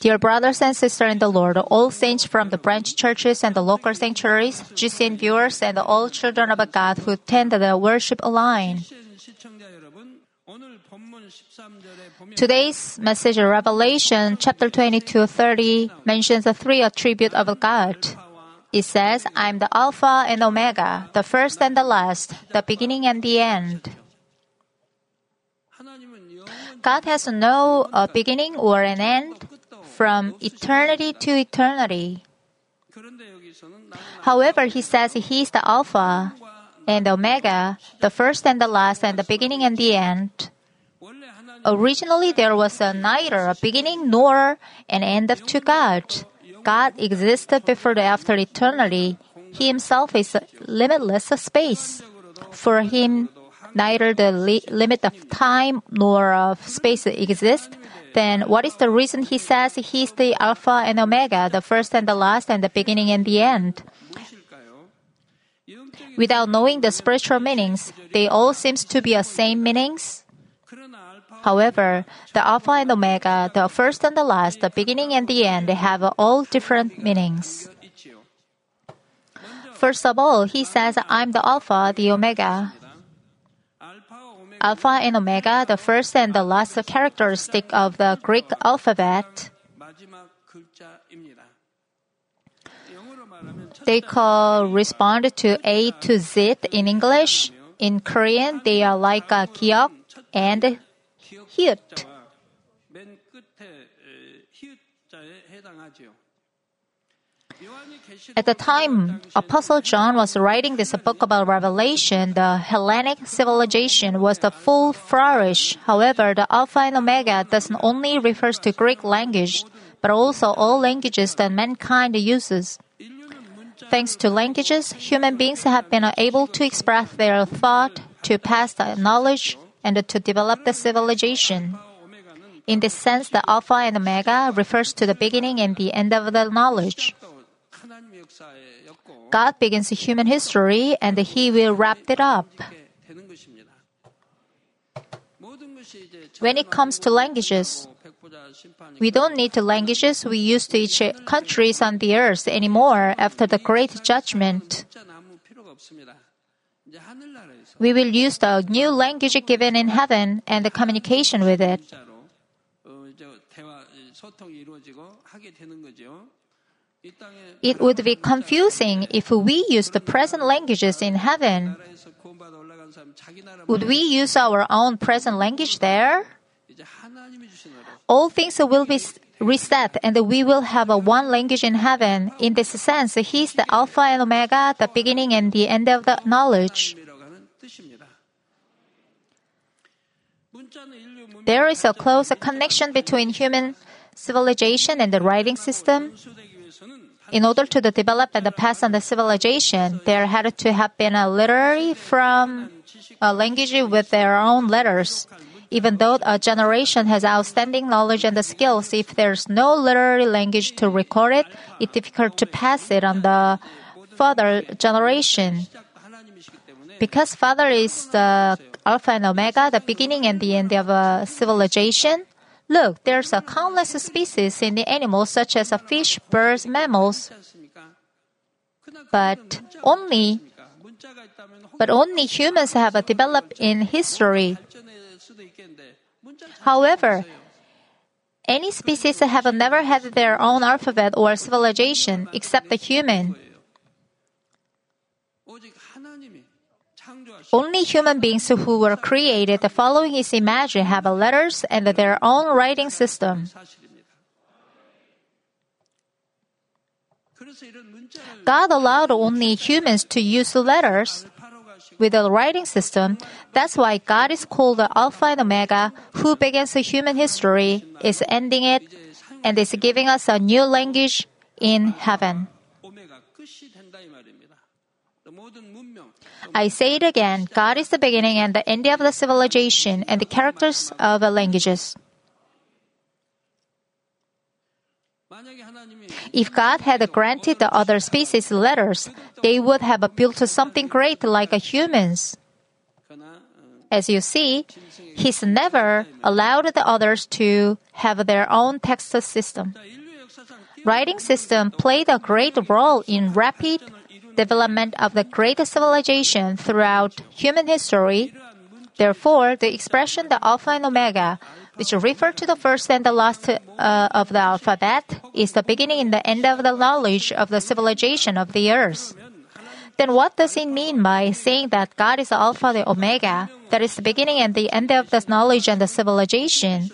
Dear brothers and sisters in the Lord, all saints from the branch churches and the local sanctuaries, GCN viewers, and all children of God who attend the worship line. Today's message of Revelation chapter 22 30 mentions the three attributes of God. It says, I am the Alpha and Omega, the first and the last, the beginning and the end. God has no uh, beginning or an end from eternity to eternity. However, he says he is the Alpha and the Omega, the first and the last, and the beginning and the end. Originally, there was a neither a beginning nor an end to God. God existed before and after eternity. He himself is limitless space. For him, neither the li- limit of time nor of space exist, then what is the reason he says he is the Alpha and Omega, the first and the last, and the beginning and the end? Without knowing the spiritual meanings, they all seem to be the same meanings. However, the Alpha and Omega, the first and the last, the beginning and the end, they have all different meanings. First of all, he says, I'm the Alpha, the Omega. Alpha and Omega, the first and the last characteristic of the Greek alphabet. They correspond to A to Z in English. In Korean, they are like a 기역 and 히읗. At the time Apostle John was writing this book about Revelation, the Hellenic civilization was the full flourish. However, the Alpha and Omega doesn't only refers to Greek language, but also all languages that mankind uses. Thanks to languages, human beings have been able to express their thought, to pass the knowledge, and to develop the civilization. In this sense, the Alpha and Omega refers to the beginning and the end of the knowledge. God begins human history and He will wrap it up. When it comes to languages, we don't need the languages we use to each countries on the earth anymore after the great judgment. We will use the new language given in heaven and the communication with it. It would be confusing if we use the present languages in heaven. Would we use our own present language there? All things will be reset and we will have a one language in heaven. In this sense, He is the Alpha and Omega, the beginning and the end of the knowledge. There is a close connection between human civilization and the writing system. In order to develop and pass on the civilization, there had to have been a literary from a language with their own letters. Even though a generation has outstanding knowledge and skills, if there's no literary language to record it, it's difficult to pass it on the further generation. Because Father is the Alpha and Omega, the beginning and the end of a civilization, Look, there's a countless species in the animals such as fish, birds, mammals. But only but only humans have developed in history. However, any species have never had their own alphabet or civilization except the human. Only human beings who were created following his image have letters and their own writing system. God allowed only humans to use letters with a writing system. That's why God is called the Alpha and Omega, who begins human history, is ending it, and is giving us a new language in heaven. I say it again God is the beginning and the end of the civilization and the characters of the languages. If God had granted the other species letters, they would have built something great like humans. As you see, He's never allowed the others to have their own text system. Writing system played a great role in rapid development of the greatest civilization throughout human history. Therefore, the expression the Alpha and Omega, which refer to the first and the last uh, of the alphabet, is the beginning and the end of the knowledge of the civilization of the earth. Then what does it mean by saying that God is the Alpha, the Omega, that is the beginning and the end of the knowledge and the civilization?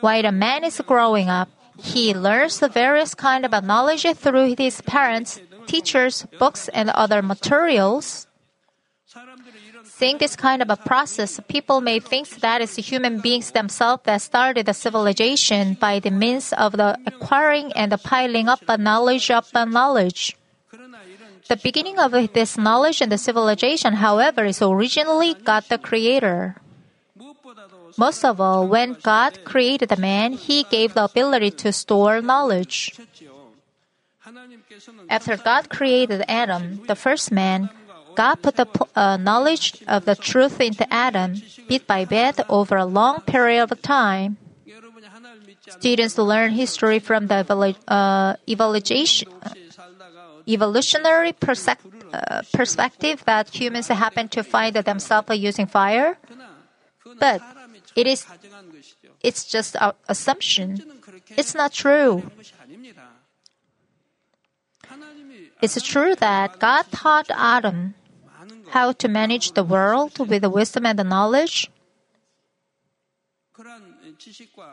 While a man is growing up, he learns the various kind of knowledge through his parents, teachers, books, and other materials. Seeing this kind of a process, people may think that it's human beings themselves that started the civilization by the means of the acquiring and the piling up of knowledge upon knowledge. The beginning of this knowledge and the civilization, however, is originally God the Creator. Most of all, when God created the man, he gave the ability to store knowledge. After God created Adam, the first man, God put the uh, knowledge of the truth into Adam bit by bit over a long period of time. Students learn history from the uh, evaluation, evolutionary uh, perspective that humans happen to find themselves using fire. But it is it's just an assumption. It's not true. It's true that God taught Adam how to manage the world with the wisdom and the knowledge.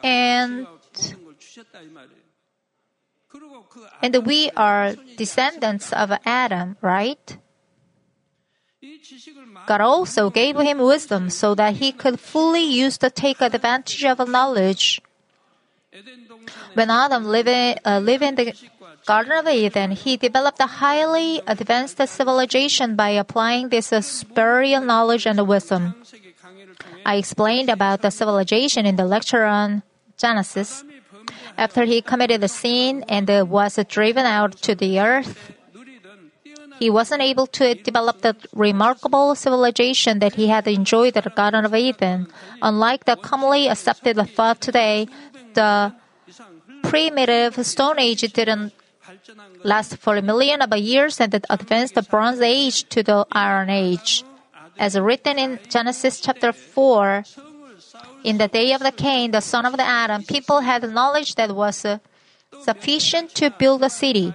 And and we are descendants of Adam, right? God also gave him wisdom so that he could fully use to take advantage of knowledge. When Adam lived, uh, lived in the Garden of Eden, he developed a highly advanced civilization by applying this superior knowledge and wisdom. I explained about the civilization in the lecture on Genesis. After he committed the sin and was driven out to the earth, he wasn't able to develop the remarkable civilization that he had enjoyed at the Garden of Eden. Unlike the commonly accepted thought today, the primitive Stone Age didn't last for a million of years and it advanced the Bronze Age to the Iron Age. As written in Genesis chapter 4, in the day of the Cain, the son of the Adam, people had knowledge that was sufficient to build a city.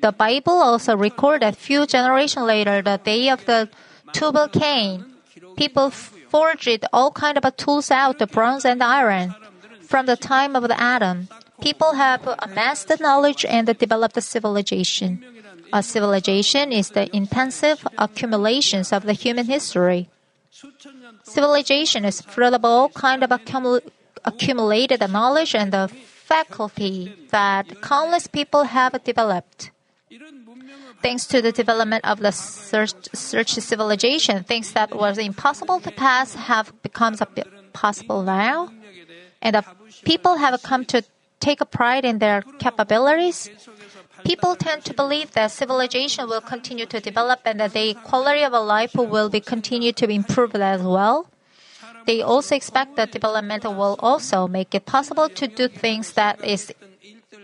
The Bible also recorded a few generations later the day of the Tubal Cain. People forged all kind of tools out of bronze and iron. From the time of Adam, people have amassed the knowledge and developed civilization. A civilization is the intensive accumulations of the human history. Civilization is fruit of all kind of accumul- accumulated knowledge and the faculty that countless people have developed. Thanks to the development of the search, search civilization, things that was impossible to pass have become possible now. And the people have come to take a pride in their capabilities. People tend to believe that civilization will continue to develop and that the quality of life will be continue to be improved as well. They also expect that development will also make it possible to do things that is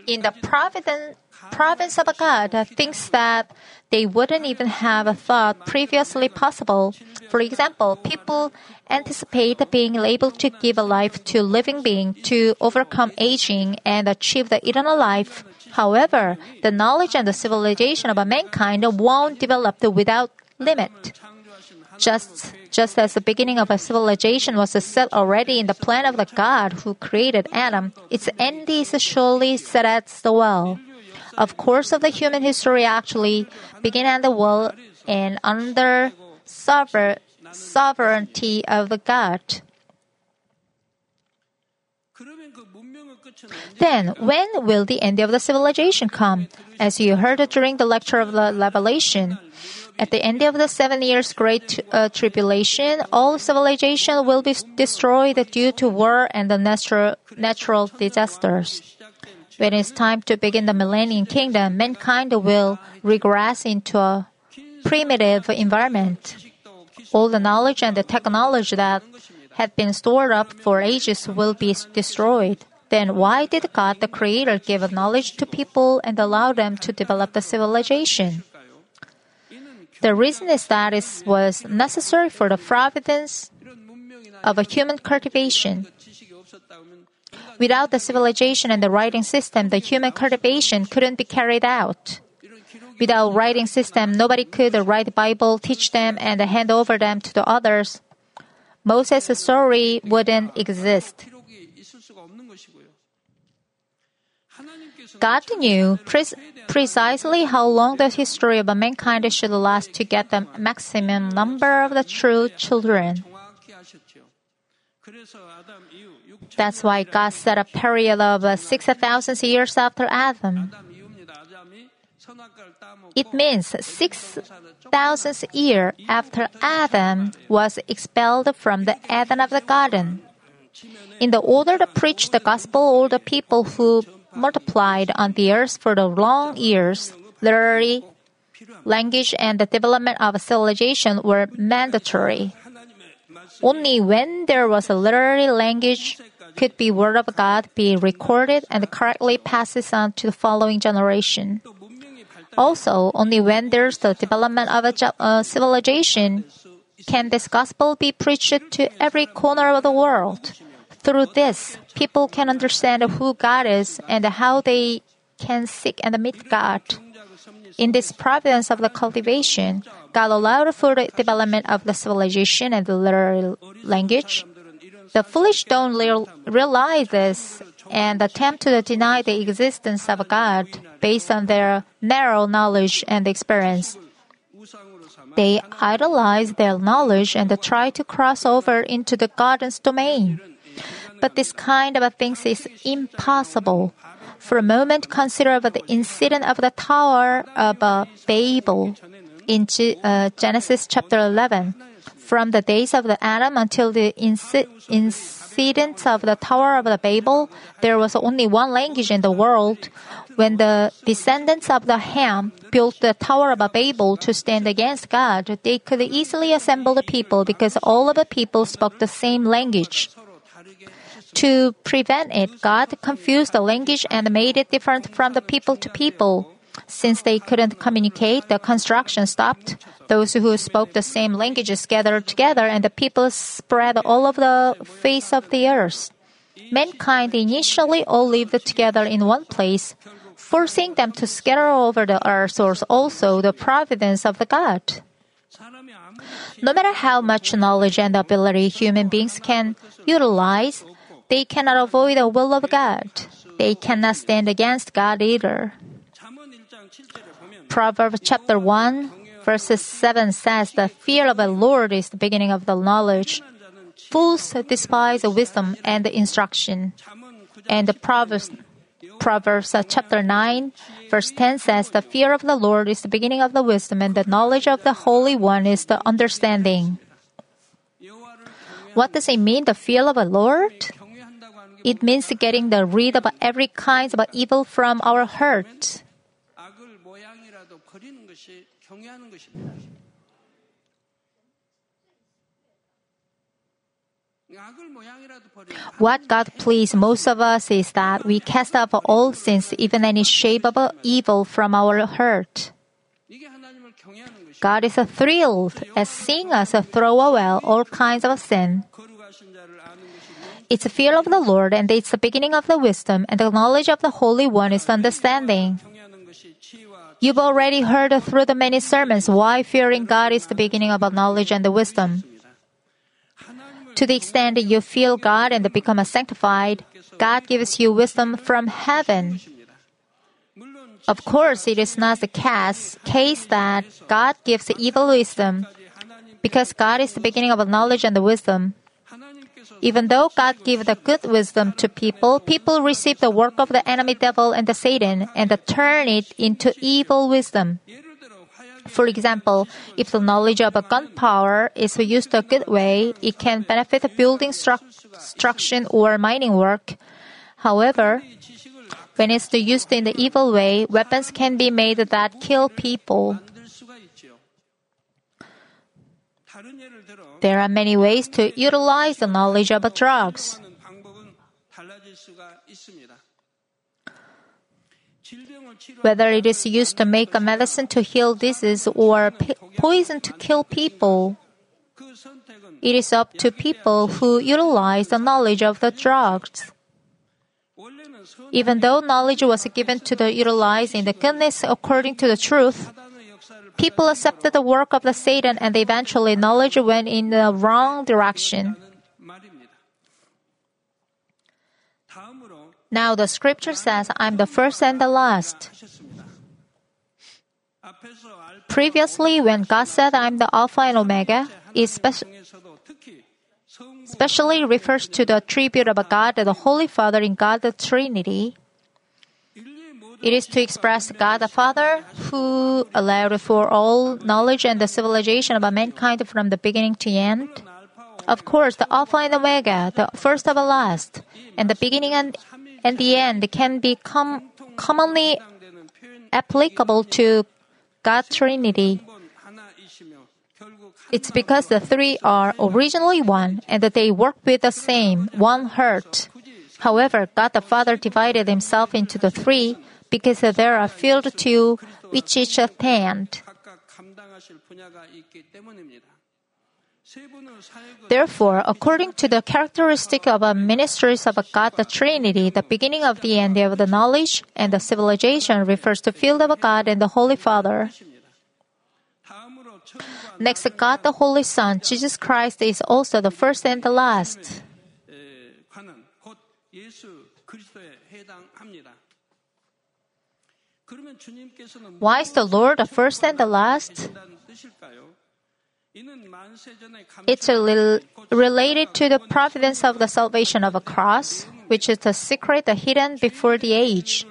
in the providence province of God thinks that they wouldn't even have a thought previously possible. For example, people anticipate being able to give a life to living being to overcome aging and achieve the eternal life. However, the knowledge and the civilization of mankind won't develop without limit. Just, just as the beginning of a civilization was set already in the plan of the God who created Adam, its end is surely set as well. Of course, of the human history actually began at the will and under sovereign, sovereignty of the God. Then, when will the end of the civilization come? As you heard during the lecture of the Revelation, at the end of the seven years great uh, tribulation, all civilization will be destroyed due to war and the natural, natural disasters. When it's time to begin the millennium kingdom, mankind will regress into a primitive environment. all the knowledge and the technology that had been stored up for ages will be destroyed. Then why did God the Creator give knowledge to people and allow them to develop the civilization? The reason is that it was necessary for the providence of a human cultivation. Without the civilization and the writing system, the human cultivation couldn't be carried out. Without writing system, nobody could write Bible, teach them, and hand over them to the others. Moses' story wouldn't exist. God knew pre- precisely how long the history of mankind should last to get the maximum number of the true children. That's why God set a period of uh, 6,000 years after Adam. It means 6,000 years after Adam was expelled from the Eden of the garden. In the order to preach the gospel, all the people who multiplied on the earth for the long years, literary, language, and the development of civilization were mandatory. Only when there was a literary language could be word of God be recorded and correctly passes on to the following generation. Also, only when there's the development of a uh, civilization can this gospel be preached to every corner of the world. Through this, people can understand who God is and how they can seek and meet God. In this providence of the cultivation, God allowed for the development of the civilization and the literary language. The foolish don't realize this and attempt to deny the existence of God based on their narrow knowledge and experience. They idolize their knowledge and try to cross over into the God's domain. But this kind of things is impossible. For a moment, consider the incident of the Tower of Babel in uh, Genesis chapter 11. From the days of the Adam until the inci- incident of the Tower of the Babel, there was only one language in the world. When the descendants of the Ham built the Tower of Babel to stand against God, they could easily assemble the people because all of the people spoke the same language. To prevent it, God confused the language and made it different from the people to people. Since they couldn't communicate, the construction stopped. Those who spoke the same languages gathered together, and the people spread all over the face of the earth. Mankind initially all lived together in one place. Forcing them to scatter over the earth was also the providence of the God. No matter how much knowledge and ability human beings can utilize, they cannot avoid the will of God. They cannot stand against God either. Proverbs chapter 1, verses 7 says, The fear of the Lord is the beginning of the knowledge. Fools despise wisdom and instruction. And the Proverbs, Proverbs chapter 9, verse 10 says, The fear of the Lord is the beginning of the wisdom, and the knowledge of the Holy One is the understanding. What does it mean, the fear of the Lord? It means getting the rid of every kind of evil from our heart. What God pleases most of us is that we cast off all sins, even any shape of evil, from our heart. God is thrilled at seeing us throw away all kinds of sin. It's the fear of the Lord, and it's the beginning of the wisdom, and the knowledge of the Holy One is the understanding. You've already heard through the many sermons why fearing God is the beginning of knowledge and the wisdom. To the extent that you feel God and become a sanctified, God gives you wisdom from heaven. Of course, it is not the case, case that God gives evil wisdom, because God is the beginning of knowledge and the wisdom. Even though God gives the good wisdom to people, people receive the work of the enemy devil and the Satan and turn it into evil wisdom. For example, if the knowledge of a gunpowder is used a good way, it can benefit building construction or mining work. However, when it's used in the evil way, weapons can be made that kill people. There are many ways to utilize the knowledge about drugs. Whether it is used to make a medicine to heal disease or poison to kill people, it is up to people who utilize the knowledge of the drugs. Even though knowledge was given to the utilized in the goodness according to the truth, People accepted the work of the Satan and eventually knowledge went in the wrong direction. Now the scripture says, I'm the first and the last. Previously, when God said, I'm the Alpha and Omega, it spe- specially refers to the attribute of God, the Holy Father in God, the Trinity. It is to express God the Father who allowed for all knowledge and the civilization of mankind from the beginning to end. Of course, the Alpha and Omega, the first and the last, and the beginning and, and the end can be com- commonly applicable to God Trinity. It's because the three are originally one and that they work with the same, one heart. However, God the Father divided himself into the three because there are fields to which each attend. Therefore, according to the characteristic of the ministries of God the Trinity, the beginning of the end of the knowledge and the civilization refers to field of God and the Holy Father. Next, God the Holy Son, Jesus Christ, is also the first and the last. Why is the Lord the first and the last? It's related to the providence of the salvation of a cross, which is the secret hidden before the age.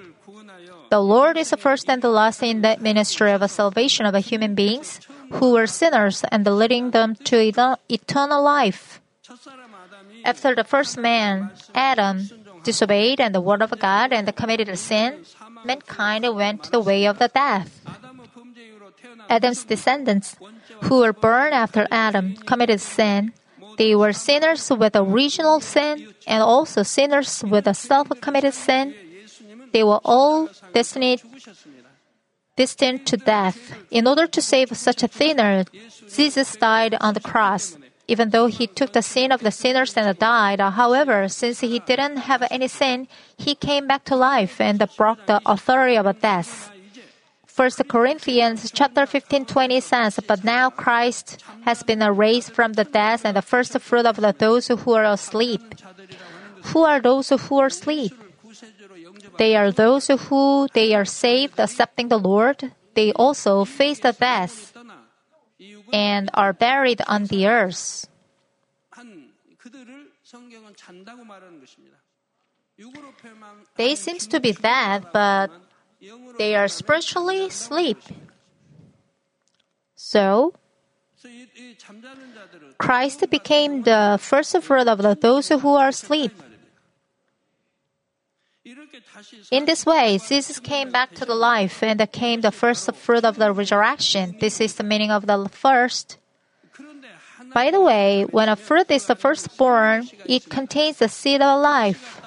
The Lord is the first and the last in the ministry of the salvation of human beings who were sinners and leading them to eternal life. After the first man, Adam, disobeyed and the word of God and committed a sin, mankind went the way of the death. Adam's descendants, who were born after Adam, committed sin. They were sinners with original sin and also sinners with a self committed sin. They were all destined, destined to death. In order to save such a sinner, Jesus died on the cross even though he took the sin of the sinners and died. Uh, however, since he didn't have any sin, he came back to life and broke the authority of death. 1 Corinthians chapter 15 20 says, But now Christ has been raised from the dead and the first fruit of the, those who are asleep. Who are those who are asleep? They are those who they are saved, accepting the Lord. They also face the death and are buried on the earth. They seem to be dead, but they are spiritually asleep. So, Christ became the first fruit of those who are asleep. In this way, Jesus came back to the life and came the first fruit of the resurrection. This is the meaning of the first. By the way, when a fruit is the firstborn, it contains the seed of life.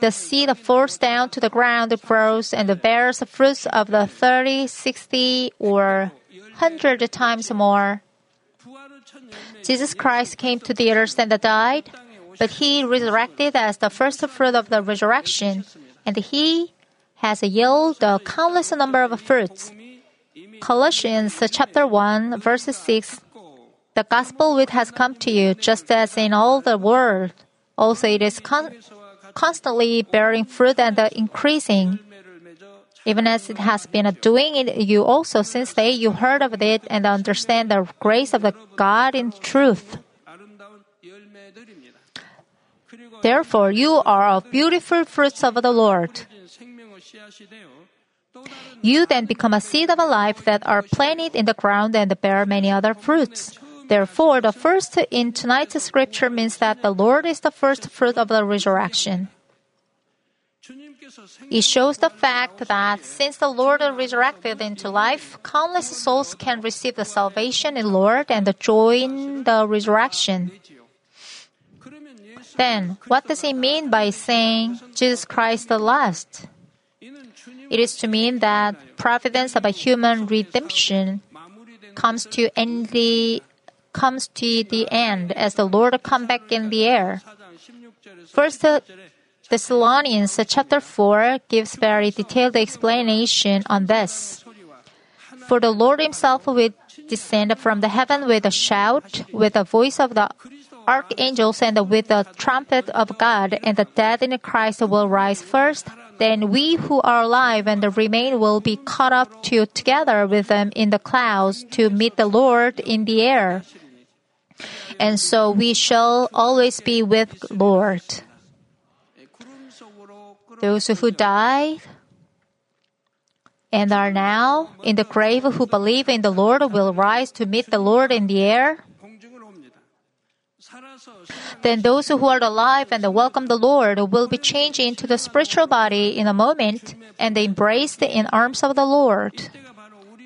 The seed falls down to the ground, grows, and bears fruits of the 30, 60, or 100 times more. Jesus Christ came to the earth and died. But he resurrected as the first fruit of the resurrection, and he has yielded a countless number of fruits. Colossians chapter 1, verse 6 The gospel which has come to you, just as in all the world, also it is con- constantly bearing fruit and increasing. Even as it has been doing it, you also since they you heard of it and understand the grace of the God in truth. Therefore, you are a beautiful fruits of the Lord. You then become a seed of a life that are planted in the ground and bear many other fruits. Therefore, the first in tonight's scripture means that the Lord is the first fruit of the resurrection. It shows the fact that since the Lord resurrected into life, countless souls can receive the salvation in Lord and join the resurrection. Then, what does he mean by saying Jesus Christ the last? It is to mean that providence of a human redemption comes to end the comes to the end as the Lord come back in the air. First the Thessalonians chapter 4 gives very detailed explanation on this. For the Lord himself will descend from the heaven with a shout, with the voice of the archangels and with the trumpet of God, and the dead in Christ will rise first. Then we who are alive and remain will be caught up to together with them in the clouds to meet the Lord in the air. And so we shall always be with Lord. Those who died and are now in the grave who believe in the Lord will rise to meet the Lord in the air. Then those who are alive and welcome the Lord will be changed into the spiritual body in a moment and embraced in arms of the Lord.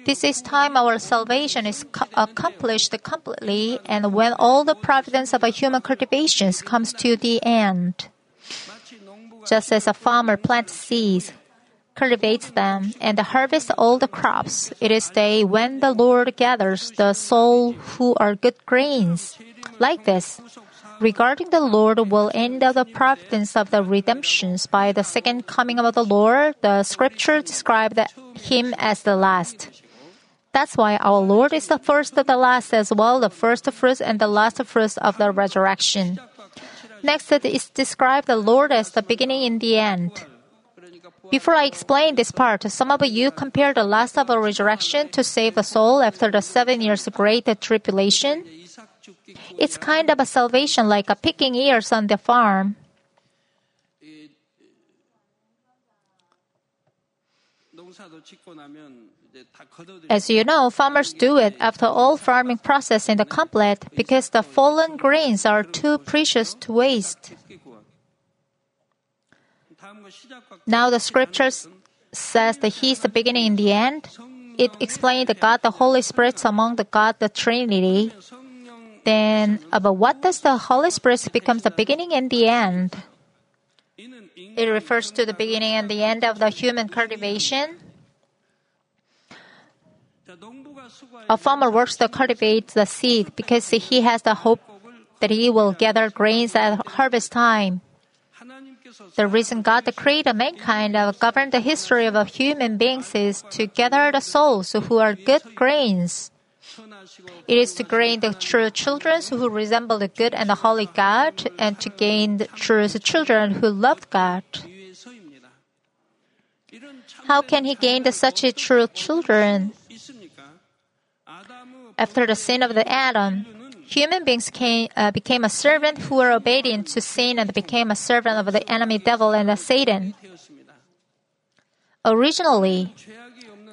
This is time our salvation is co- accomplished completely and when all the providence of our human cultivations comes to the end. Just as a farmer plants seeds, cultivates them, and harvests all the crops, it is day when the Lord gathers the soul who are good grains like this. Regarding the Lord will end of the providence of the redemptions by the second coming of the Lord, the scripture described him as the last. That's why our Lord is the first of the last as well, the first fruits and the last fruits of the resurrection. Next it is described the Lord as the beginning and the end. Before I explain this part, some of you compare the last of the resurrection to save the soul after the seven years great tribulation it's kind of a salvation like a picking ears on the farm. As you know, farmers do it after all farming process in the complete because the fallen grains are too precious to waste. Now the scriptures says that he is the beginning and the end. It explained that God the Holy Spirit among the God the Trinity. Then, about what does the Holy Spirit become the beginning and the end? It refers to the beginning and the end of the human cultivation. A farmer works to cultivate the seed because he has the hope that he will gather grains at harvest time. The reason God created mankind and governed the history of human beings is to gather the souls who are good grains. It is to gain the true children who resemble the good and the holy God, and to gain the true children who love God. How can he gain the such true children? After the sin of the Adam, human beings came, uh, became a servant who were obedient to sin and became a servant of the enemy devil and Satan. Originally,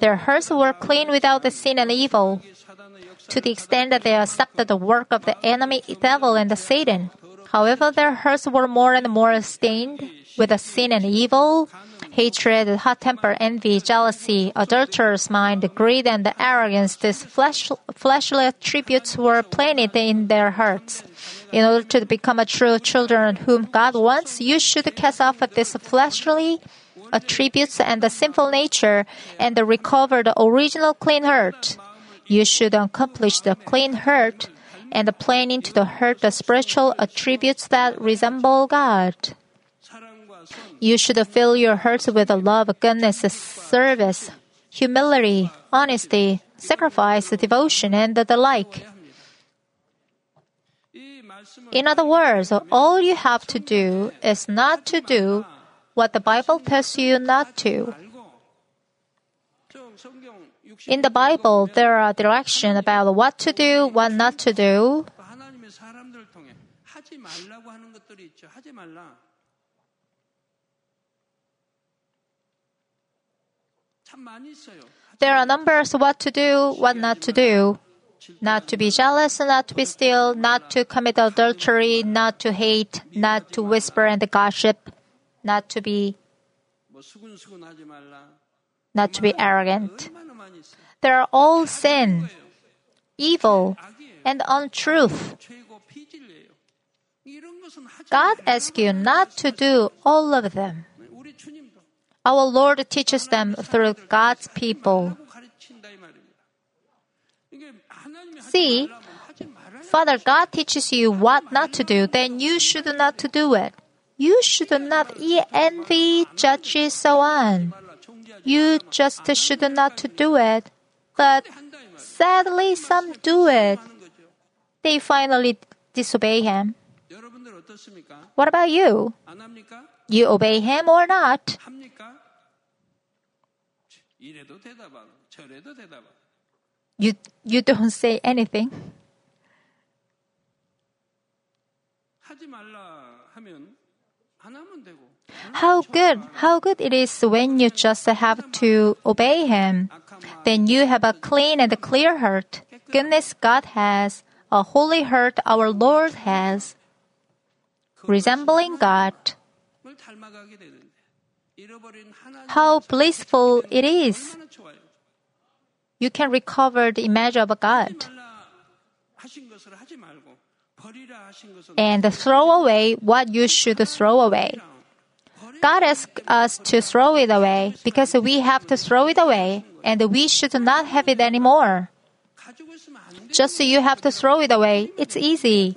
their hearts were clean without the sin and evil to the extent that they accepted the work of the enemy devil and Satan. However, their hearts were more and more stained with the sin and evil, hatred, hot temper, envy, jealousy, adulterous mind, greed, and the arrogance. These flesh, fleshly attributes were planted in their hearts. In order to become a true children whom God wants, you should cast off these fleshly attributes and the sinful nature and recover the original clean heart. You should accomplish the clean heart and plan into the heart the spiritual attributes that resemble God. You should fill your heart with the love, goodness, service, humility, honesty, sacrifice, devotion, and the like. In other words, all you have to do is not to do what the Bible tells you not to. In the Bible, there are directions about what to do, what not to do. There are numbers what to do, what not to do. Not to be jealous, not to be still, not to commit adultery, not to hate, not to whisper and gossip, not to be not to be arrogant. They are all sin, evil, and untruth. God asks you not to do all of them. Our Lord teaches them through God's people. See, Father God teaches you what not to do, then you should not to do it. You should not envy, judge, so on 말라. 정죄하지 You just should not to do it. But 한다 이 말. sadly, some do it. 하는 거죠. They finally disobey Him. 여러분들 어떻습니까? What about you? 안 합니까? You obey Him or not? 합니까? 이래도 대답하고 저래도 대답하고 You, you don't say anything. 하지 말라 하면 안 하면 되고 How good, how good it is when you just have to obey Him. Then you have a clean and clear heart. Goodness God has, a holy heart our Lord has. Resembling God. How blissful it is. You can recover the image of God. And throw away what you should throw away. God asks us to throw it away because we have to throw it away and we should not have it anymore. Just so you have to throw it away. It's easy.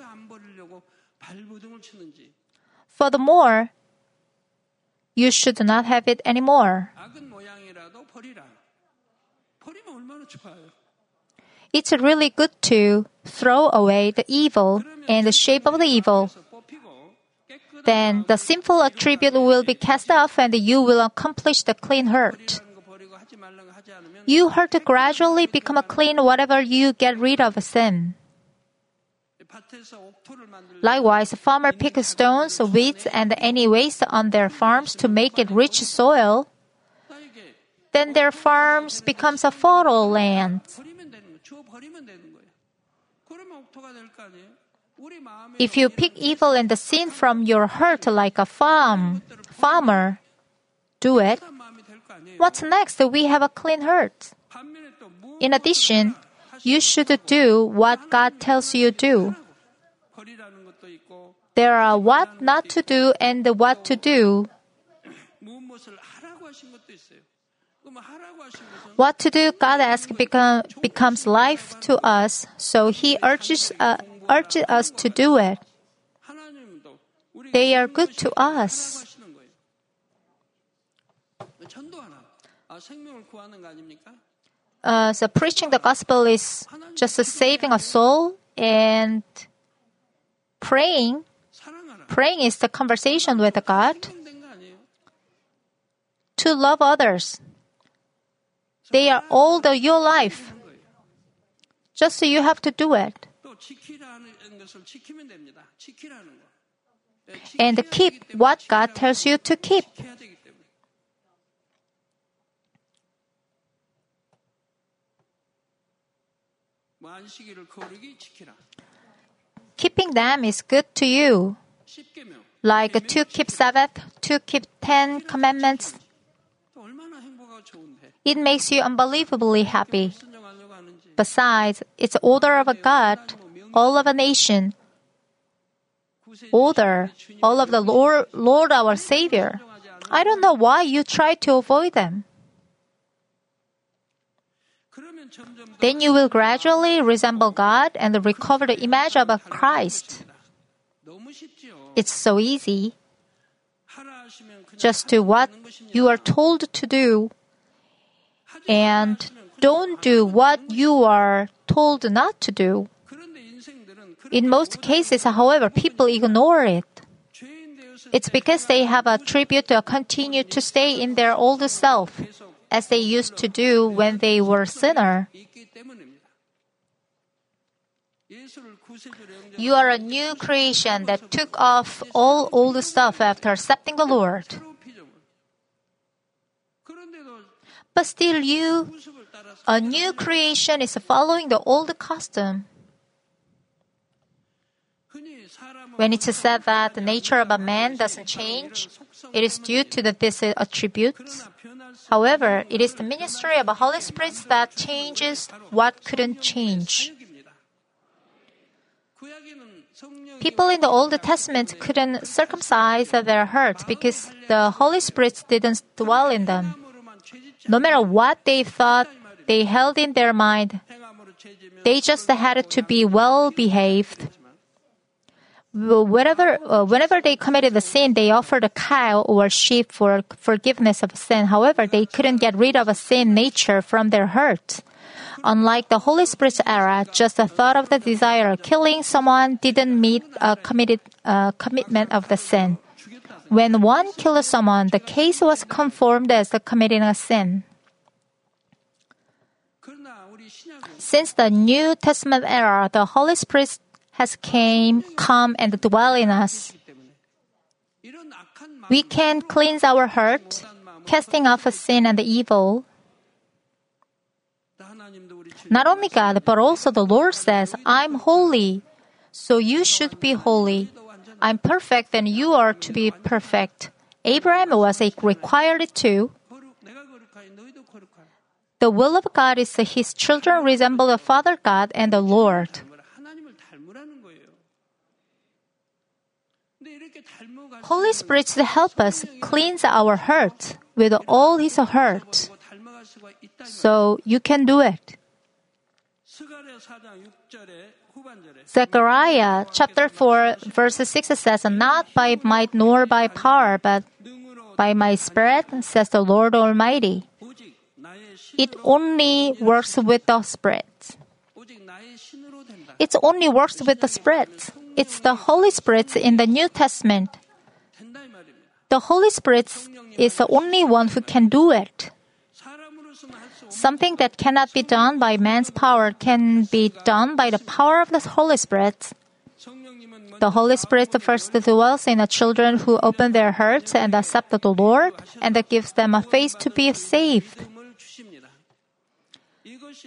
Furthermore, you should not have it anymore. It's really good to throw away the evil and the shape of the evil. Then the sinful attribute will be cast off and you will accomplish the clean hurt. You hurt to gradually become a clean whatever you get rid of sin. Likewise, farmers pick stones, weeds, and any waste on their farms to make it rich soil. Then their farms becomes a fertile land. If you pick evil and the sin from your heart like a farm, farmer, do it. What's next? We have a clean heart. In addition, you should do what God tells you do. There are what not to do and what to do. What to do, God asks, become, becomes life to us. So He urges, uh, urge us to do it. They are good to us. Uh, so preaching the gospel is just a saving a soul and praying. Praying is the conversation with God to love others. They are all the, your life. Just so you have to do it and keep what God tells you to keep. Keeping them is good to you. Like to keep Sabbath, to keep Ten Commandments. It makes you unbelievably happy. Besides, it's order of God all of a nation, order all of the Lord, Lord our Savior. I don't know why you try to avoid them. Then you will gradually resemble God and recover the image of Christ. It's so easy. Just do what you are told to do and don't do what you are told not to do. In most cases, however, people ignore it. It's because they have a tribute to continue to stay in their old self, as they used to do when they were sinner. You are a new creation that took off all old stuff after accepting the Lord. But still, you, a new creation, is following the old custom. When it is said that the nature of a man doesn't change, it is due to the, these attributes. However, it is the ministry of the Holy Spirit that changes what couldn't change. People in the Old Testament couldn't circumcise their hearts because the Holy Spirit didn't dwell in them. No matter what they thought they held in their mind, they just had to be well behaved. Whenever, uh, whenever they committed a sin, they offered a cow or sheep for forgiveness of sin. However, they couldn't get rid of a sin nature from their heart. Unlike the Holy Spirit's era, just the thought of the desire of killing someone didn't meet a committed uh, commitment of the sin. When one killed someone, the case was confirmed as the committing a sin. Since the New Testament era, the Holy Spirit has came, come and dwell in us. We can cleanse our heart, casting off sin and evil. Not only God, but also the Lord says, I'm holy, so you should be holy. I'm perfect, and you are to be perfect. Abraham was required to. The will of God is that his children resemble the Father God and the Lord. Holy Spirit to help us cleanse our heart with all His heart. So you can do it. Zechariah chapter 4 verse 6 says, Not by might nor by power, but by my spirit, says the Lord Almighty. It only works with the spirit. It only works with the spirit. It's the Holy Spirit in the New Testament. The Holy Spirit is the only one who can do it. Something that cannot be done by man's power can be done by the power of the Holy Spirit. The Holy Spirit first dwells in the children who open their hearts and accept the Lord, and that gives them a faith to be saved.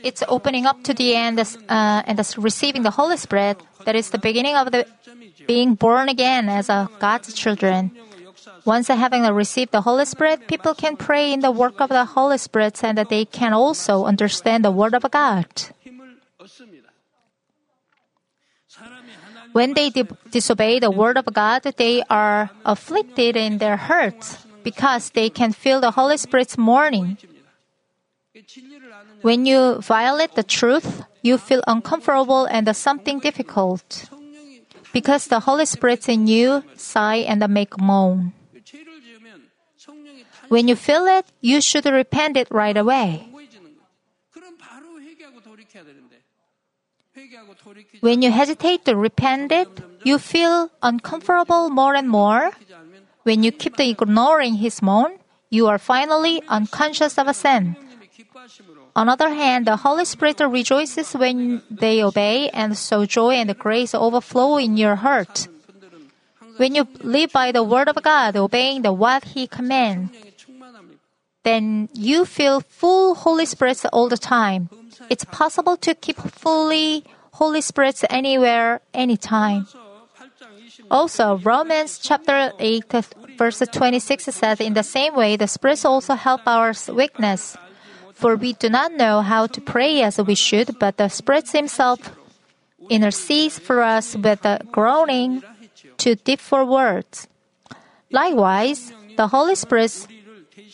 It's opening up to the end uh, and receiving the Holy Spirit that is the beginning of the being born again as a God's children. Once having received the Holy Spirit, people can pray in the work of the Holy Spirit and that they can also understand the Word of God. When they di- disobey the Word of God, they are afflicted in their hearts because they can feel the Holy Spirit's mourning. When you violate the truth, you feel uncomfortable and something difficult. Because the Holy Spirit in you sigh and make moan. When you feel it, you should repent it right away. When you hesitate to repent it, you feel uncomfortable more and more. When you keep ignoring his moan, you are finally unconscious of a sin. On the other hand, the Holy Spirit rejoices when they obey, and so joy and grace overflow in your heart. When you live by the word of God, obeying the what He commands, then you feel full Holy Spirit all the time. It's possible to keep fully Holy Spirit anywhere, anytime. Also, Romans chapter 8, verse 26 says, In the same way, the Spirit also help our weakness. For we do not know how to pray as we should, but the Spirit Himself intercedes for us with a groaning too deep for words. Likewise, the Holy Spirit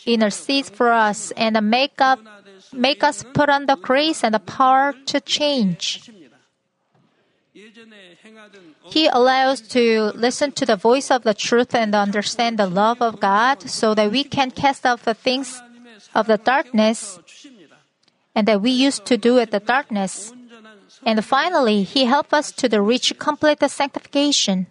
intercedes for us and make up make us put on the grace and the power to change. He allows to listen to the voice of the truth and understand the love of God so that we can cast off the things of the darkness and that we used to do at the darkness. And finally, He helped us to the reach complete sanctification.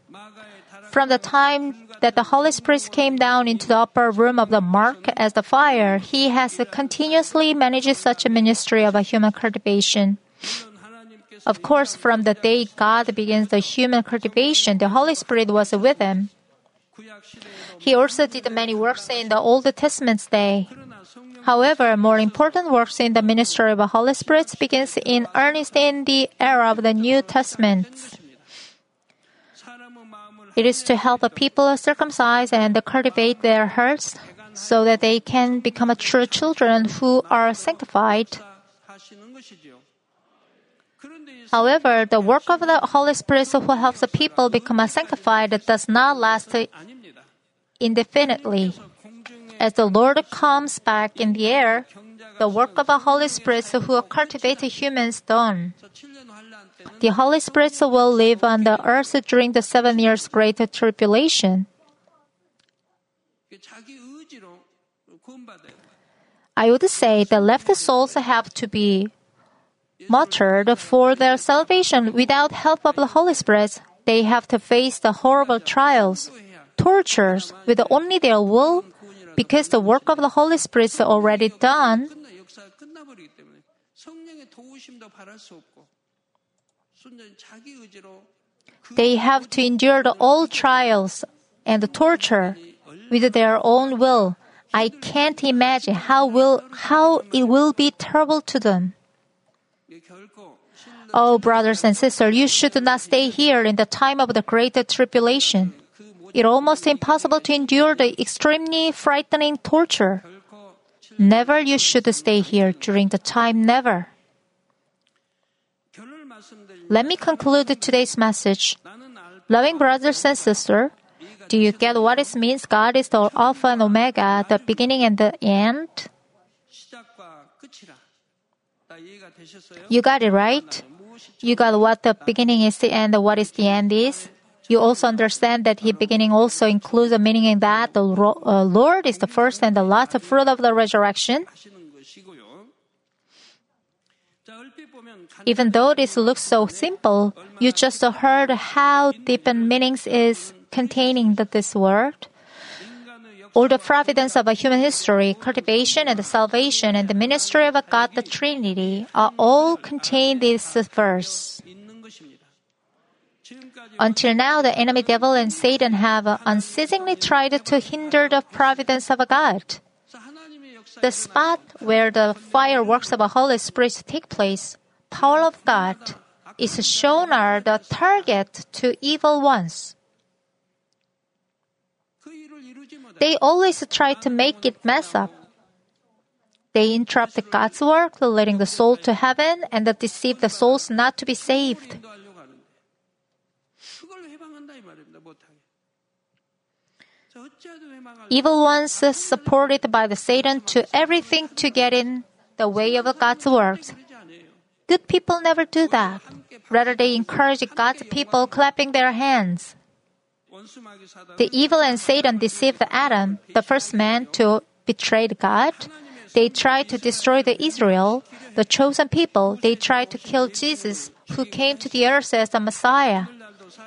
From the time that the Holy Spirit came down into the upper room of the Mark as the fire, He has continuously managed such a ministry of a human cultivation. Of course, from the day God begins the human cultivation, the Holy Spirit was with him. He also did many works in the Old Testament's day. However, more important works in the ministry of the Holy Spirit begins in earnest in the era of the New Testament. It is to help the people circumcise and cultivate their hearts so that they can become true children who are sanctified. However, the work of the Holy Spirit who helps the people become sanctified does not last indefinitely. As the Lord comes back in the air, the work of the Holy Spirit who cultivate humans done. The Holy Spirit will live on the earth during the seven years great tribulation. I would say the left souls have to be martyred for their salvation without help of the Holy Spirit. They have to face the horrible trials, tortures with only their will because the work of the Holy Spirit is already done. They have to endure all trials and torture with their own will. I can't imagine how will how it will be terrible to them. Oh, brothers and sisters, you should not stay here in the time of the great tribulation it almost impossible to endure the extremely frightening torture. Never you should stay here during the time never. Let me conclude today's message. Loving brothers and sisters, do you get what it means God is the Alpha and Omega, the beginning and the end? You got it right? You got what the beginning is the end, what is the end is? you also understand that the beginning also includes a meaning in that the uh, Lord is the first and the last fruit of the resurrection. Even though this looks so simple, you just heard how deep and meanings is containing that this word. All the providence of a human history, cultivation and the salvation and the ministry of a God the Trinity are all contained in this verse. Until now, the enemy devil and Satan have uh, unceasingly tried to hinder the providence of God. The spot where the fireworks of the Holy Spirit take place, power of God, is shown as the target to evil ones. They always try to make it mess up. They interrupt God's work, leading the soul to heaven, and deceive the souls not to be saved. Evil ones supported by the Satan do everything to get in the way of God's works. Good people never do that. Rather, they encourage God's people clapping their hands. The evil and Satan deceived Adam, the first man to betray God. They tried to destroy the Israel, the chosen people. They tried to kill Jesus, who came to the earth as the Messiah.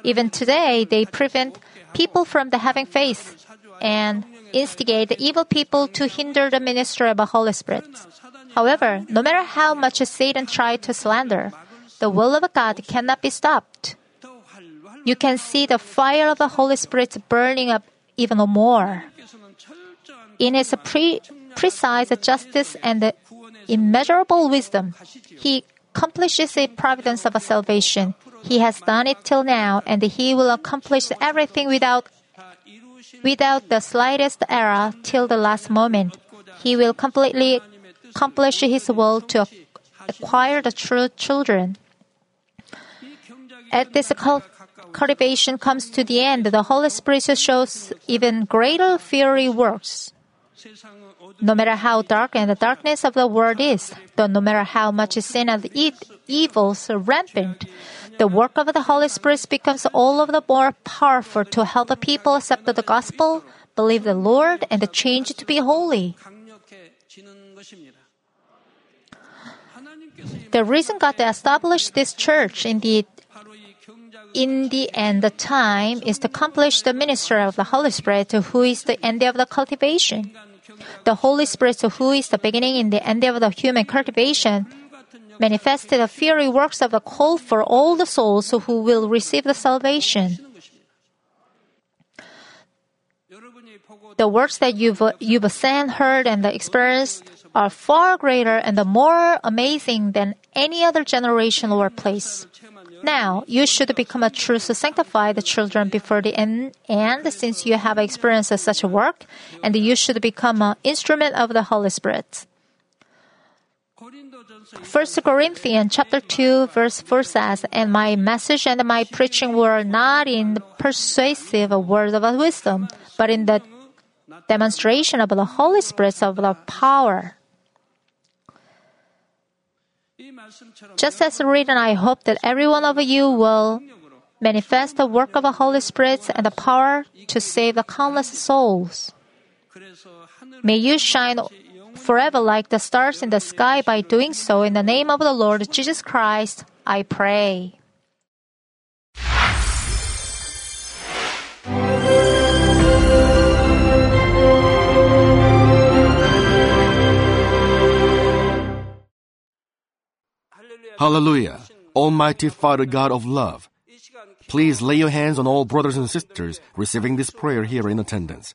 Even today, they prevent people from having faith and instigate the evil people to hinder the ministry of the Holy Spirit. However, no matter how much Satan tried to slander, the will of God cannot be stopped. You can see the fire of the Holy Spirit burning up even more. In his pre- precise justice and immeasurable wisdom, he accomplishes the providence of salvation he has done it till now, and He will accomplish everything without without the slightest error till the last moment. He will completely accomplish His will to acquire the true children. At this cultivation comes to the end, the Holy Spirit shows even greater fury works. No matter how dark and the darkness of the world is, though no matter how much sin and evil is rampant, the work of the Holy Spirit becomes all of the more powerful to help the people accept the gospel, believe the Lord, and change to be holy. The reason God established this church in the in the end the time is to accomplish the ministry of the Holy Spirit who is the end of the cultivation. The Holy Spirit who is the beginning and the end of the human cultivation manifested the fiery works of the call for all the souls who will receive the salvation. The works that you've, you've seen, heard, and experienced are far greater and more amazing than any other generation or place. Now, you should become a true sanctified children before the end, and since you have experienced such a work, and you should become an instrument of the Holy Spirit. 1 Corinthians chapter 2 verse 4 says, And my message and my preaching were not in the persuasive words of wisdom, but in the demonstration of the Holy Spirit of the power. Just as written, I hope that every one of you will manifest the work of the Holy Spirit and the power to save the countless souls. May you shine forever like the stars in the sky by doing so. In the name of the Lord Jesus Christ, I pray. Hallelujah. Almighty Father God of love, please lay your hands on all brothers and sisters receiving this prayer here in attendance.